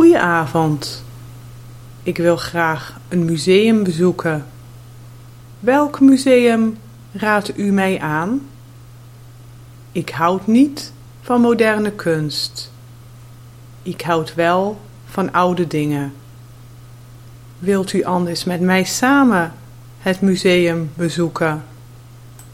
Goedenavond. Ik wil graag een museum bezoeken. Welk museum raadt u mij aan? Ik houd niet van moderne kunst. Ik houd wel van oude dingen. Wilt u anders met mij samen het museum bezoeken?